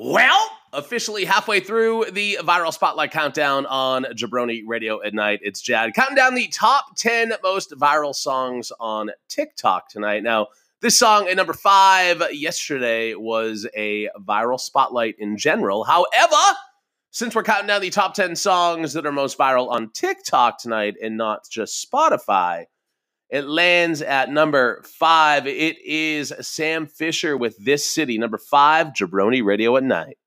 Well, officially halfway through the viral spotlight countdown on Jabroni Radio at night. It's Jad counting down the top 10 most viral songs on TikTok tonight. Now, this song at number five yesterday was a viral spotlight in general. However, since we're counting down the top 10 songs that are most viral on TikTok tonight and not just Spotify, it lands at number five. It is Sam Fischer with This City. Number five, Jabroni Radio at Night.